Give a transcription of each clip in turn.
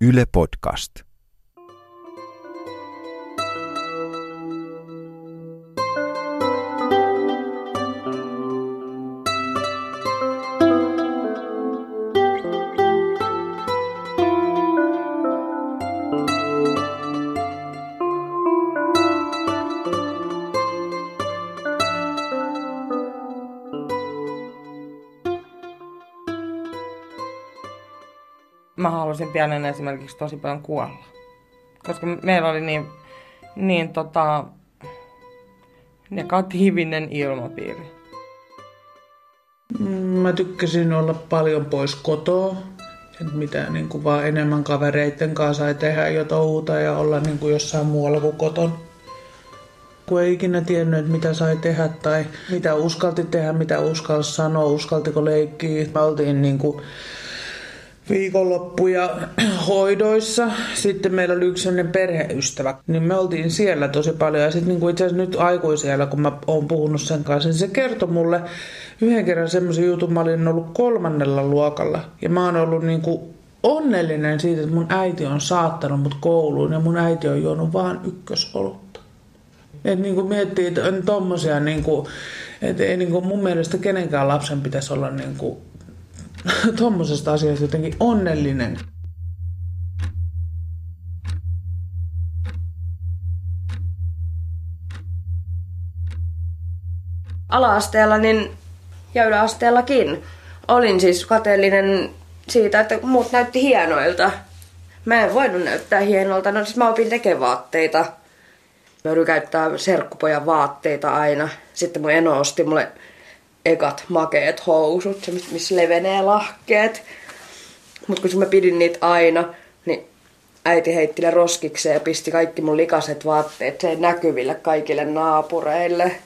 Yle Podcast. Mä halusin pienen esimerkiksi tosi paljon kuolla. Koska meillä oli niin, niin tota, negatiivinen ilmapiiri. Mm, Mä tykkäsin olla paljon pois kotoa. Et mitä niin kuin vaan enemmän kavereiden kanssa sai tehdä jo touhuta ja olla niin kuin jossain muualla kuin koton. Kun ei ikinä tiennyt, että mitä sai tehdä tai mitä uskalti tehdä, mitä uskalsi sanoa, uskaltiko leikkiä. Me oltiin niin kuin viikonloppuja hoidoissa. Sitten meillä oli yksi sellainen perheystävä, niin me oltiin siellä tosi paljon. Ja sitten niin itse asiassa nyt aikuisiellä, kun mä oon puhunut sen kanssa, niin se kertoi mulle yhden kerran semmoisen jutun, mä olin ollut kolmannella luokalla. Ja mä oon ollut niin kuin onnellinen siitä, että mun äiti on saattanut mut kouluun ja mun äiti on juonut vaan ykkösolutta. Et niin kuin miettii, että on tommosia, niin kuin, että ei niin kuin mun mielestä kenenkään lapsen pitäisi olla niin kuin tuommoisesta asiasta jotenkin onnellinen. ala-asteella niin, ja yläasteellakin olin siis kateellinen siitä, että muut näytti hienoilta. Mä en voinut näyttää hienolta, no siis mä opin tekemään vaatteita. Mä käyttää serkkupojan vaatteita aina. Sitten mun eno osti mulle ekat makeet housut, se missä levenee lahkeet. Mutta kun mä pidin niitä aina, niin äiti heitti ne roskikseen ja pisti kaikki mun likaset vaatteet sen näkyville kaikille naapureille.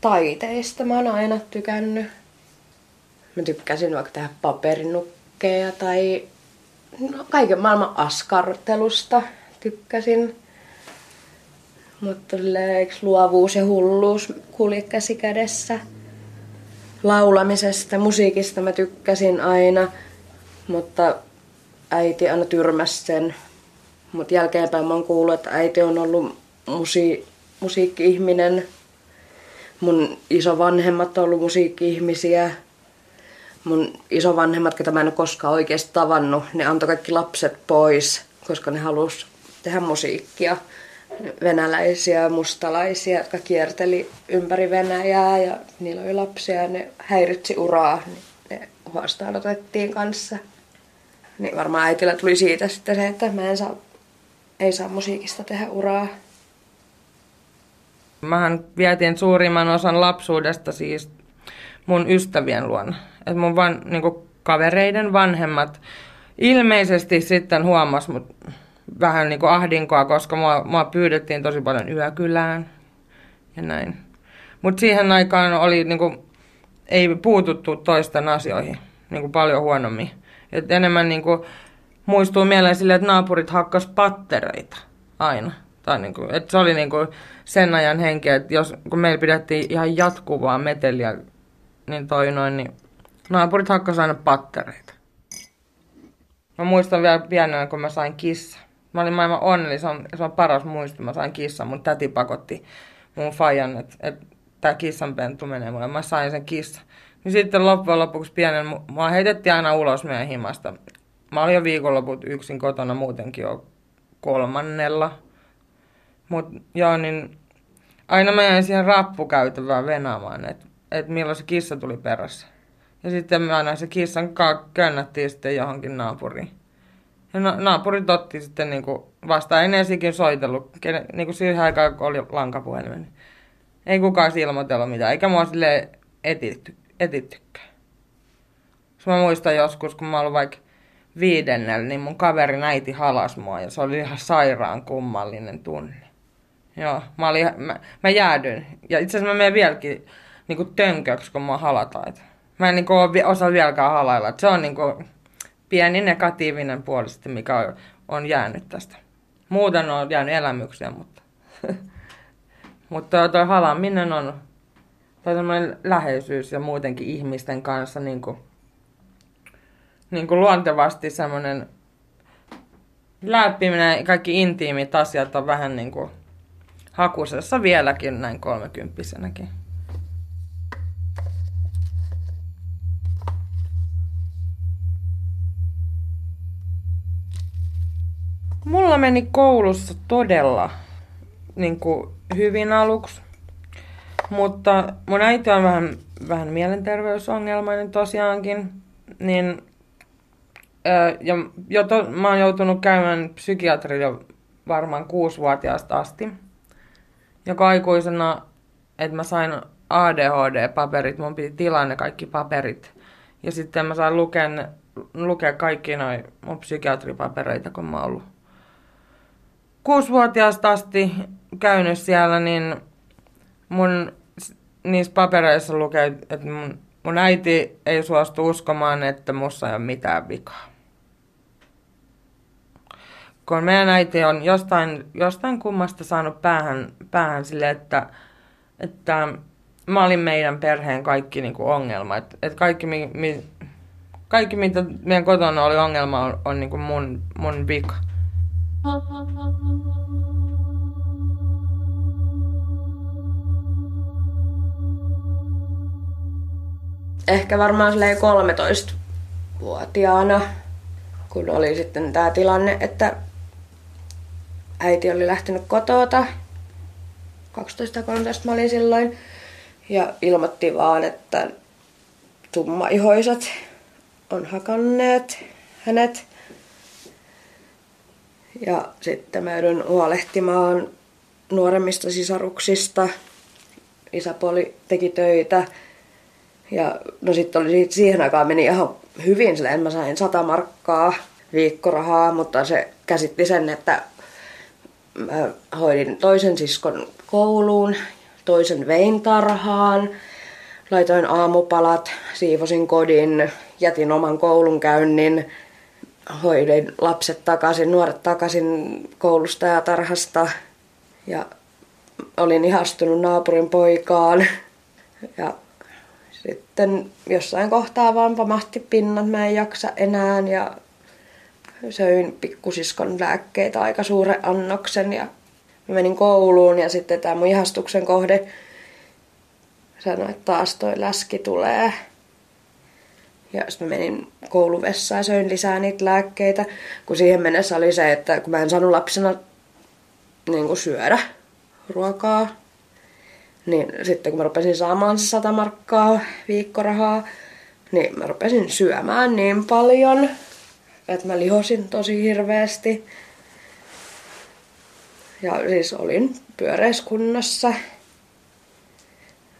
Taiteista mä oon aina tykännyt. Mä tykkäsin vaikka tehdä paperinukkeja tai no, kaiken maailman askartelusta tykkäsin. Mutta luovuus ja hulluus kulje käsi kädessä. Laulamisesta, musiikista mä tykkäsin aina, mutta äiti aina tyrmäsi sen. Mutta jälkeenpäin mä oon kuullut, että äiti on ollut musi- musiikki-ihminen. Mun isovanhemmat on ollut musiikki-ihmisiä. Mun isovanhemmat, ketä mä en ole koskaan oikeasti tavannut, ne antoi kaikki lapset pois, koska ne halusi tehdä musiikkia venäläisiä, mustalaisia, jotka kierteli ympäri Venäjää ja niillä oli lapsia ja ne häiritsi uraa, niin ne huostaanotettiin kanssa. Niin varmaan äitillä tuli siitä sitten se, että mä en saa, ei saa musiikista tehdä uraa. Mähän vietin suurimman osan lapsuudesta siis mun ystävien luona. Et mun van, niinku, kavereiden vanhemmat ilmeisesti sitten huomas mut vähän niin kuin ahdinkoa, koska mua, mua pyydettiin tosi paljon yökylään ja näin. Mutta siihen aikaan oli niin kuin, ei puututtu toisten asioihin niin kuin paljon huonommin. Et enemmän niin kuin, muistuu mieleen sille, että naapurit hakkas pattereita aina. Tai niin kuin, että se oli niin kuin sen ajan henki, että jos, kun meillä pidettiin ihan jatkuvaa meteliä, niin toi noin, niin naapurit hakkas aina pattereita. Mä muistan vielä pienenä, kun mä sain kissa. Mä olin maailman onnellinen, se on, se on paras muisto. Mä sain kissan, mun täti pakotti mun fajan, että et, tää kissanpentu menee mulle. Mä sain sen kissan. Niin sitten loppujen lopuksi pienen, mua heitettiin aina ulos meidän himasta. Mä olin jo viikonloput yksin kotona muutenkin jo kolmannella. Mut joo, niin aina mä jäin siihen rappukäytävään venaamaan, että et milloin se kissa tuli perässä. Ja sitten me aina se kissan kanssa könnättiin sitten johonkin naapuriin. Ja na- naapurit otti sitten niinku vasta en ensikin soitellut, kenen, niinku siihen aikaan kun oli lankapuhelin. Niin ei kukaan ilmoitellut mitään, eikä mua sille etitty, etittykään. mä muistan joskus, kun mä olin vaikka viidennellä, niin mun kaveri äiti halas mua ja se oli ihan sairaan kummallinen tunne. Joo, mä, olin, mä, mä jäädyin. Ja itse asiassa mä menen vieläkin niin tönköksi, kun mä halataan. Mä en niin kuin, osaa vieläkään halailla. se on niin kuin, pieni negatiivinen puoli sitten, mikä on, jäänyt tästä. Muuten on jäänyt elämyksiä, mutta, mutta tuo halaaminen on tai läheisyys ja muutenkin ihmisten kanssa niin kuin, niin kuin luontevasti semmoinen läppiminen ja kaikki intiimit asiat on vähän niin kuin hakusessa vieläkin näin kolmekymppisenäkin. Mulla meni koulussa todella niin kuin, hyvin aluksi, mutta mun äiti on vähän, vähän mielenterveysongelmainen tosiaankin, niin ja jo to, mä oon joutunut käymään psykiatrilla varmaan kuusivuotiaasta asti. Ja aikuisena, että mä sain ADHD-paperit, mun piti tilaa ne kaikki paperit. Ja sitten mä sain lukea, lukea kaikki noin mun psykiatripapereita, kun mä oon ollut kuusivuotiaasta asti käynyt siellä, niin mun niissä papereissa lukee, että mun, mun äiti ei suostu uskomaan, että mussa ei ole mitään vikaa. Kun meidän äiti on jostain, jostain kummasta saanut päähän, päähän sille, että, että mä olin meidän perheen kaikki niin kuin ongelma. Että et kaikki, mi, mi, kaikki, mitä meidän kotona oli ongelma, on, on niin kuin mun, mun vika. Ehkä varmaan 13-vuotiaana, kun oli sitten tämä tilanne, että äiti oli lähtenyt kotota. 12-13 mä olin silloin. Ja ilmoitti vaan, että tummaihoiset on hakanneet hänet. Ja sitten mä joudun huolehtimaan nuoremmista sisaruksista. Isäpuoli teki töitä. Ja no sitten oli siihen aikaan meni ihan hyvin, sillä mä sain 100 markkaa viikkorahaa, mutta se käsitti sen, että mä hoidin toisen siskon kouluun, toisen vein tarhaan, laitoin aamupalat, siivosin kodin, jätin oman koulunkäynnin, hoidin lapset takaisin, nuoret takaisin koulusta ja tarhasta ja olin ihastunut naapurin poikaan. Ja sitten jossain kohtaa vaan pamahti pinnat, mä en jaksa enää ja söin pikkusiskon lääkkeitä aika suuren annoksen ja menin kouluun ja sitten tämä mun ihastuksen kohde sanoi, että taas toi läski tulee. Ja sitten menin kouluvessaan ja söin lisää niitä lääkkeitä, kun siihen mennessä oli se, että kun mä en saanut lapsena niin kuin syödä ruokaa, niin sitten kun mä rupesin saamaan se 100 markkaa viikkorahaa, niin mä rupesin syömään niin paljon, että mä lihosin tosi hirveästi. Ja siis olin pyöreiskunnassa.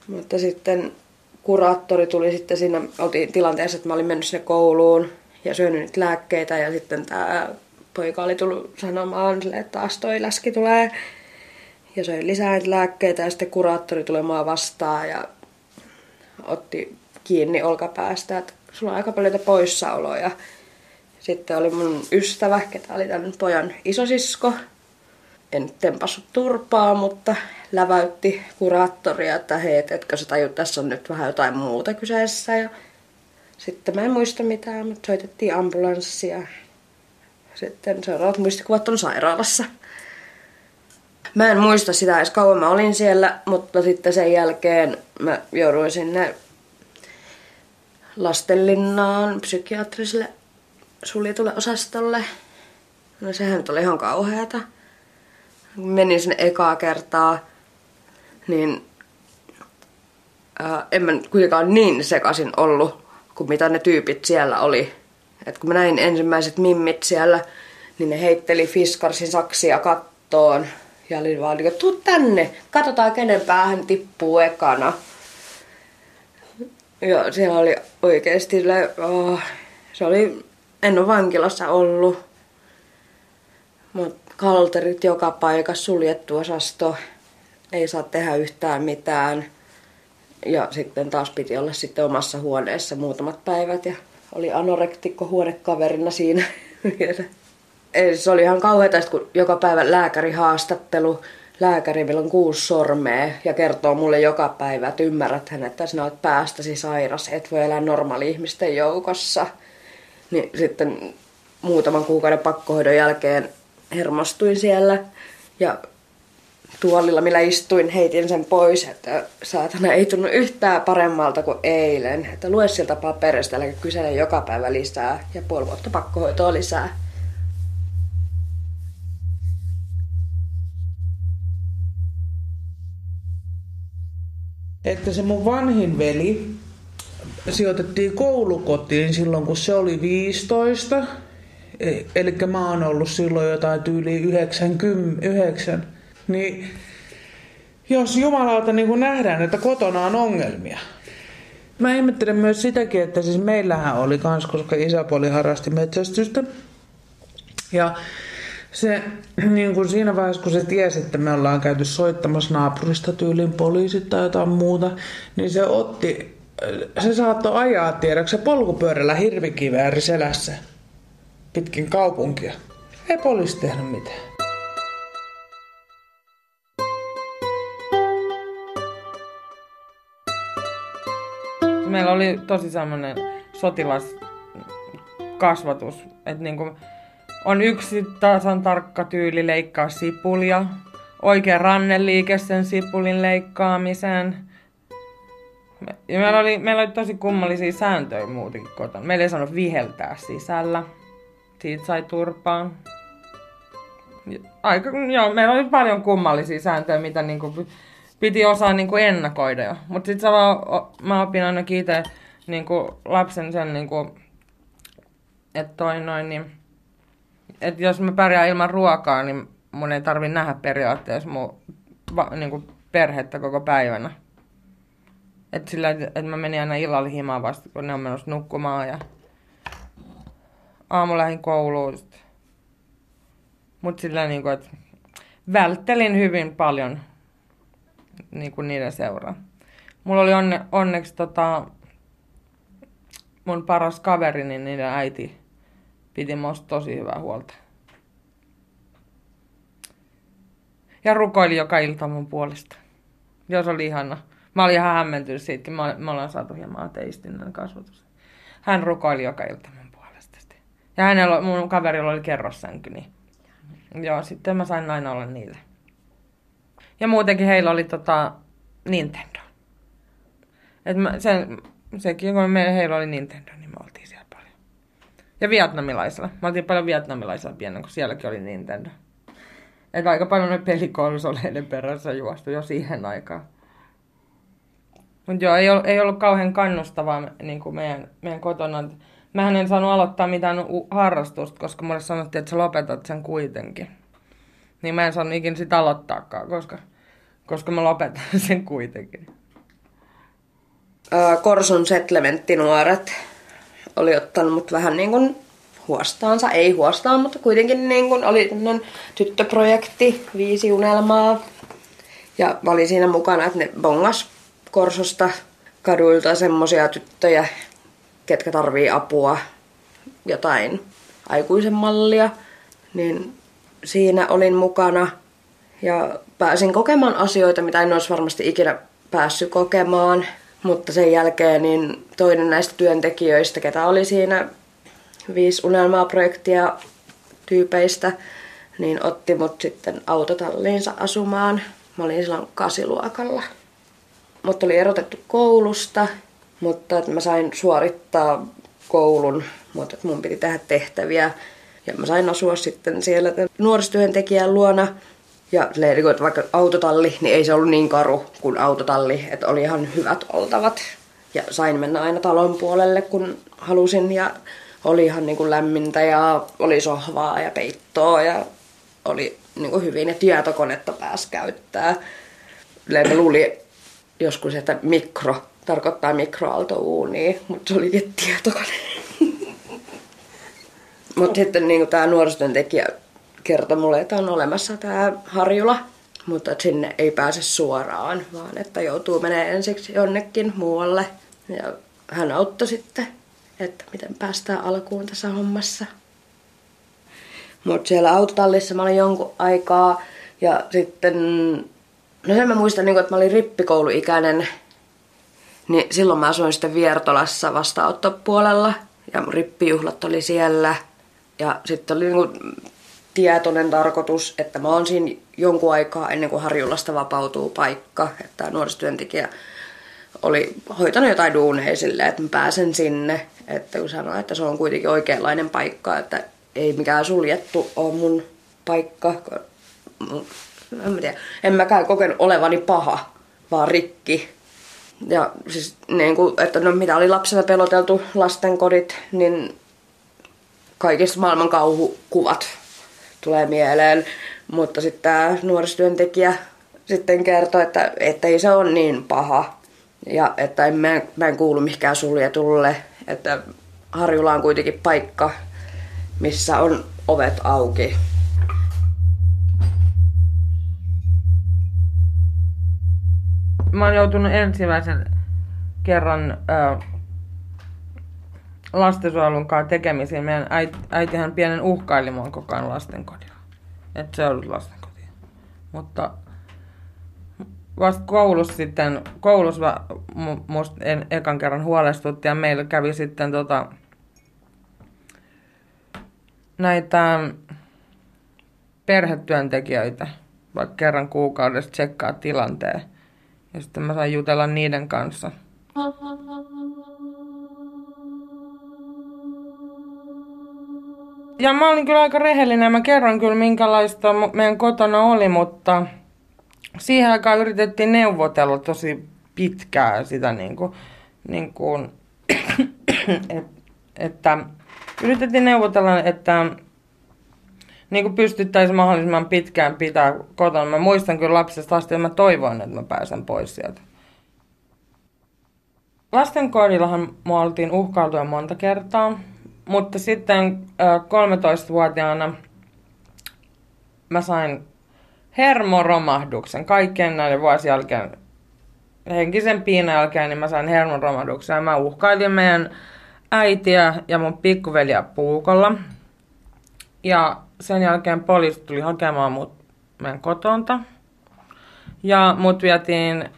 Mutta sitten kuraattori tuli sitten siinä, oltiin tilanteessa, että mä olin mennyt sinne kouluun ja syönyt nyt lääkkeitä ja sitten tämä poika oli tullut sanomaan että taas toi läski tulee. Ja söin lisää lääkkeitä ja sitten kuraattori tuli mua vastaan ja otti kiinni olkapäästä, että sulla on aika paljon poissaoloja. Sitten oli mun ystävä, ketä oli tämän pojan isosisko. En tempassut turpaa, mutta läväytti kuraattoria, että hei, et, etkö sä tajut, tässä on nyt vähän jotain muuta kyseessä. Ja sitten mä en muista mitään, mutta soitettiin ambulanssia. Sitten seuraavat muistikuvat on sairaalassa. Mä en muista sitä edes kauan mä olin siellä, mutta sitten sen jälkeen mä jouduin sinne lastenlinnaan psykiatriselle suljetulle osastolle. No sehän nyt oli ihan kauheata. Menin sinne ekaa kertaa, niin ää, en mä kuitenkaan niin sekasin ollut kuin mitä ne tyypit siellä oli. Et kun mä näin ensimmäiset mimmit siellä, niin ne heitteli Fiskarsin saksia kattoon. Ja oli vaan niin, tuu tänne, katsotaan kenen päähän tippuu ekana. Ja siellä oli oikeesti, oh, se oli en ole vankilassa ollut. Mutta kalterit joka paikassa, suljettu osasto, ei saa tehdä yhtään mitään. Ja sitten taas piti olla sitten omassa huoneessa muutamat päivät ja oli anorektikko huonekaverina siinä. Ei, se oli ihan kauheata, kun joka päivä lääkäri, meillä on kuusi sormea ja kertoo mulle joka päivä, että ymmärrät hän, että sinä olet päästäsi sairas, et voi elää normaali ihmisten joukossa – Niin sitten muutaman kuukauden pakkohoidon jälkeen hermostuin siellä ja tuolilla, millä istuin, heitin sen pois, että saatana ei tunnu yhtään paremmalta kuin eilen. Että lue sieltä paperista, eli kysele joka päivä lisää ja puoli vuotta pakkohoitoa lisää. Että se mun vanhin veli sijoitettiin koulukotiin silloin, kun se oli 15. E- Eli mä oon ollut silloin jotain tyyli 99. Niin jos jumalauta niin nähdään, että kotona on ongelmia. Mä ihmettelen myös sitäkin, että siis meillähän oli kans, koska isäpuoli harrasti metsästystä. Ja se, niin kuin siinä vaiheessa, kun se tiesi, että me ollaan käyty soittamassa naapurista tyylin poliisit tai jotain muuta, niin se otti, se saattoi ajaa tiedäksä polkupyörällä hirvikivääri selässä pitkin kaupunkia. Ei poliisi tehnyt mitään. Meillä oli tosi semmoinen sotilaskasvatus, että niinku on yksi tasan tarkka tyyli leikkaa sipulia, oikea ranneliike sen sipulin leikkaamiseen. Ja meillä oli, meillä oli tosi kummallisia sääntöjä muutenkin kotona. Meillä ei saanut viheltää sisällä. Siitä sai turpaan. Aika, joo, meillä oli paljon kummallisia sääntöjä, mitä niinku piti osaa niinku ennakoida jo. Mutta sitten mä opin ainakin itse niinku lapsen sen, niinku, että toi noin, niin, että jos mä pärjään ilman ruokaa, niin mun ei tarvi nähdä periaatteessa mun va, niinku perhettä koko päivänä. Että sillä, että mä menin aina illalla himaan vasta, kun ne on menossa nukkumaan ja aamu lähdin kouluun. Mutta sillä niinku, että välttelin hyvin paljon niinku niiden seuraa. Mulla oli onne, onneksi tota, mun paras kaveri, niin niiden äiti piti musta tosi hyvää huolta. Ja rukoili joka ilta mun puolesta. Jos oli ihana. Mä olin ihan hämmentynyt siitä, mä, ollaan saatu hieman ateistinen kasvatus. Hän rukoili joka ilta mun. Ja hänellä, mun kaverilla oli kerrossänky, niin joo, sitten mä sain aina olla niille. Ja muutenkin heillä oli tota Nintendo. Et mä, sen, sekin, kun me, heillä oli Nintendo, niin me oltiin siellä paljon. Ja vietnamilaisilla. Mä oltiin paljon vietnamilaisilla pienen, kun sielläkin oli Nintendo. Että aika paljon ne pelikonsoleiden perässä juostu jo siihen aikaan. Mutta joo, ei ollut, ei ollut kauhean kannustavaa niin kuin meidän, meidän kotona. Mähän en saanut aloittaa mitään harrastusta, koska mulle sanottiin, että sä lopetat sen kuitenkin. Niin mä en saanut ikinä sitä aloittaakaan, koska, koska mä lopetan sen kuitenkin. Korson settlementtinuoret oli ottanut mut vähän niin kuin huostaansa, ei huostaan, mutta kuitenkin niin kuin oli tämmöinen tyttöprojekti, viisi unelmaa. Ja mä olin siinä mukana, että ne bongas Korsosta kaduilta semmosia tyttöjä, ketkä tarvii apua, jotain aikuisen mallia. Niin siinä olin mukana ja pääsin kokemaan asioita, mitä en olisi varmasti ikinä päässyt kokemaan. Mutta sen jälkeen niin toinen näistä työntekijöistä, ketä oli siinä viisi unelmaa-projektia tyypeistä, niin otti mut sitten autotalliinsa asumaan. Mä olin silloin kasiluokalla. Mut oli erotettu koulusta, mutta että mä sain suorittaa koulun, mutta että mun piti tehdä tehtäviä. Ja mä sain asua sitten siellä nuorisotyöntekijän luona. Ja niin että vaikka autotalli, niin ei se ollut niin karu kuin autotalli, että oli ihan hyvät oltavat. Ja sain mennä aina talon puolelle, kun halusin. Ja oli ihan niin kuin lämmintä ja oli sohvaa ja peittoa ja oli niin kuin hyvin. Ja tietokonetta pääsi käyttää. Mä luulin joskus, että mikro tarkoittaa mikroaaltouunia, mutta se olikin tietokone. mutta sitten niin tämä nuorisotyöntekijä kertoi mulle, että on olemassa tämä Harjula, mutta sinne ei pääse suoraan, vaan että joutuu menemään ensiksi jonnekin muualle. Ja hän auttoi sitten, että miten päästään alkuun tässä hommassa. Mutta siellä autotallissa mä olin jonkun aikaa ja sitten, no sen mä muistan, niin että mä olin rippikouluikäinen, niin silloin mä asuin sitten Viertolassa vastaanottopuolella ja rippijuhlat oli siellä. Ja sitten oli niinku tietoinen tarkoitus, että mä oon siinä jonkun aikaa ennen kuin Harjulasta vapautuu paikka, että nuorisotyöntekijä oli hoitanut jotain duuneja silleen, että mä pääsen sinne. Että kun sanoi, että se on kuitenkin oikeanlainen paikka, että ei mikään suljettu ole mun paikka. En mä tiedä. En mäkään kokenut olevani paha, vaan rikki. Ja siis niin kuin, että no mitä oli lapsena peloteltu lastenkodit, niin kaikista maailman kauhukuvat tulee mieleen. Mutta sitten tämä nuorisotyöntekijä sitten kertoi, että, että ei se ole niin paha. Ja että en, mä, en kuulu mihinkään suljetulle. Että Harjula on kuitenkin paikka, missä on ovet auki. Mä oon joutunut ensimmäisen kerran ö, lastensuojelun kanssa tekemisiin. Meidän äiti, äitihän pienen uhkaili mua koko ajan lastenkodilla. Että se ollut lastenkoti. Mutta vasta koulussa sitten, koulussa musta en, ekan kerran huolestutti ja meillä kävi sitten tota, näitä perhetyöntekijöitä, vaikka kerran kuukaudessa tsekkaa tilanteen. Ja sitten mä sain jutella niiden kanssa. Ja mä olin kyllä aika rehellinen. Mä kerron kyllä minkälaista meidän kotona oli, mutta siihen aikaan yritettiin neuvotella tosi pitkää sitä niin kuin, niin kuin, et, että yritettiin neuvotella, että niin kuin pystyttäisiin mahdollisimman pitkään pitää kotona. Mä muistan kyllä lapsesta asti, että mä toivoin, että mä pääsen pois sieltä. Lastenkodillahan mua oltiin uhkailtuja monta kertaa, mutta sitten 13-vuotiaana mä sain hermoromahduksen kaikkien näiden vuosien jälkeen. Henkisen piinan jälkeen niin mä sain hermoromahduksen ja mä uhkailin meidän äitiä ja mun pikkuveliä puukolla. Ja sen jälkeen poliisi tuli hakemaan mut meidän kotonta. Ja mut vietiin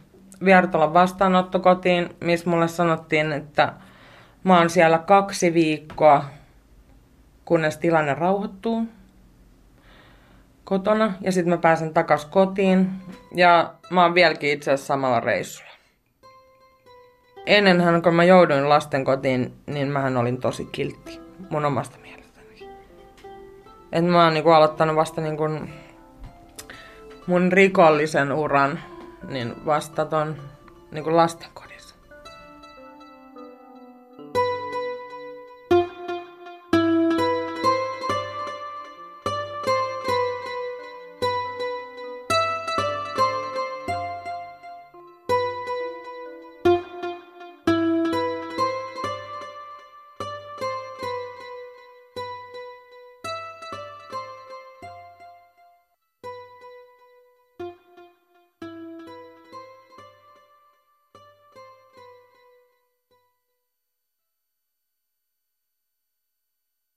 Viertolan vastaanottokotiin, missä mulle sanottiin, että mä oon siellä kaksi viikkoa, kunnes tilanne rauhoittuu kotona. Ja sitten mä pääsen takas kotiin. Ja mä oon vieläkin itse asiassa samalla reissulla. Ennenhän, kun mä jouduin lasten kotiin, niin mähän olin tosi kiltti mun omasta. Et mä oon niinku aloittanut vasta niinku mun rikollisen uran niin vasta ton niinku lasten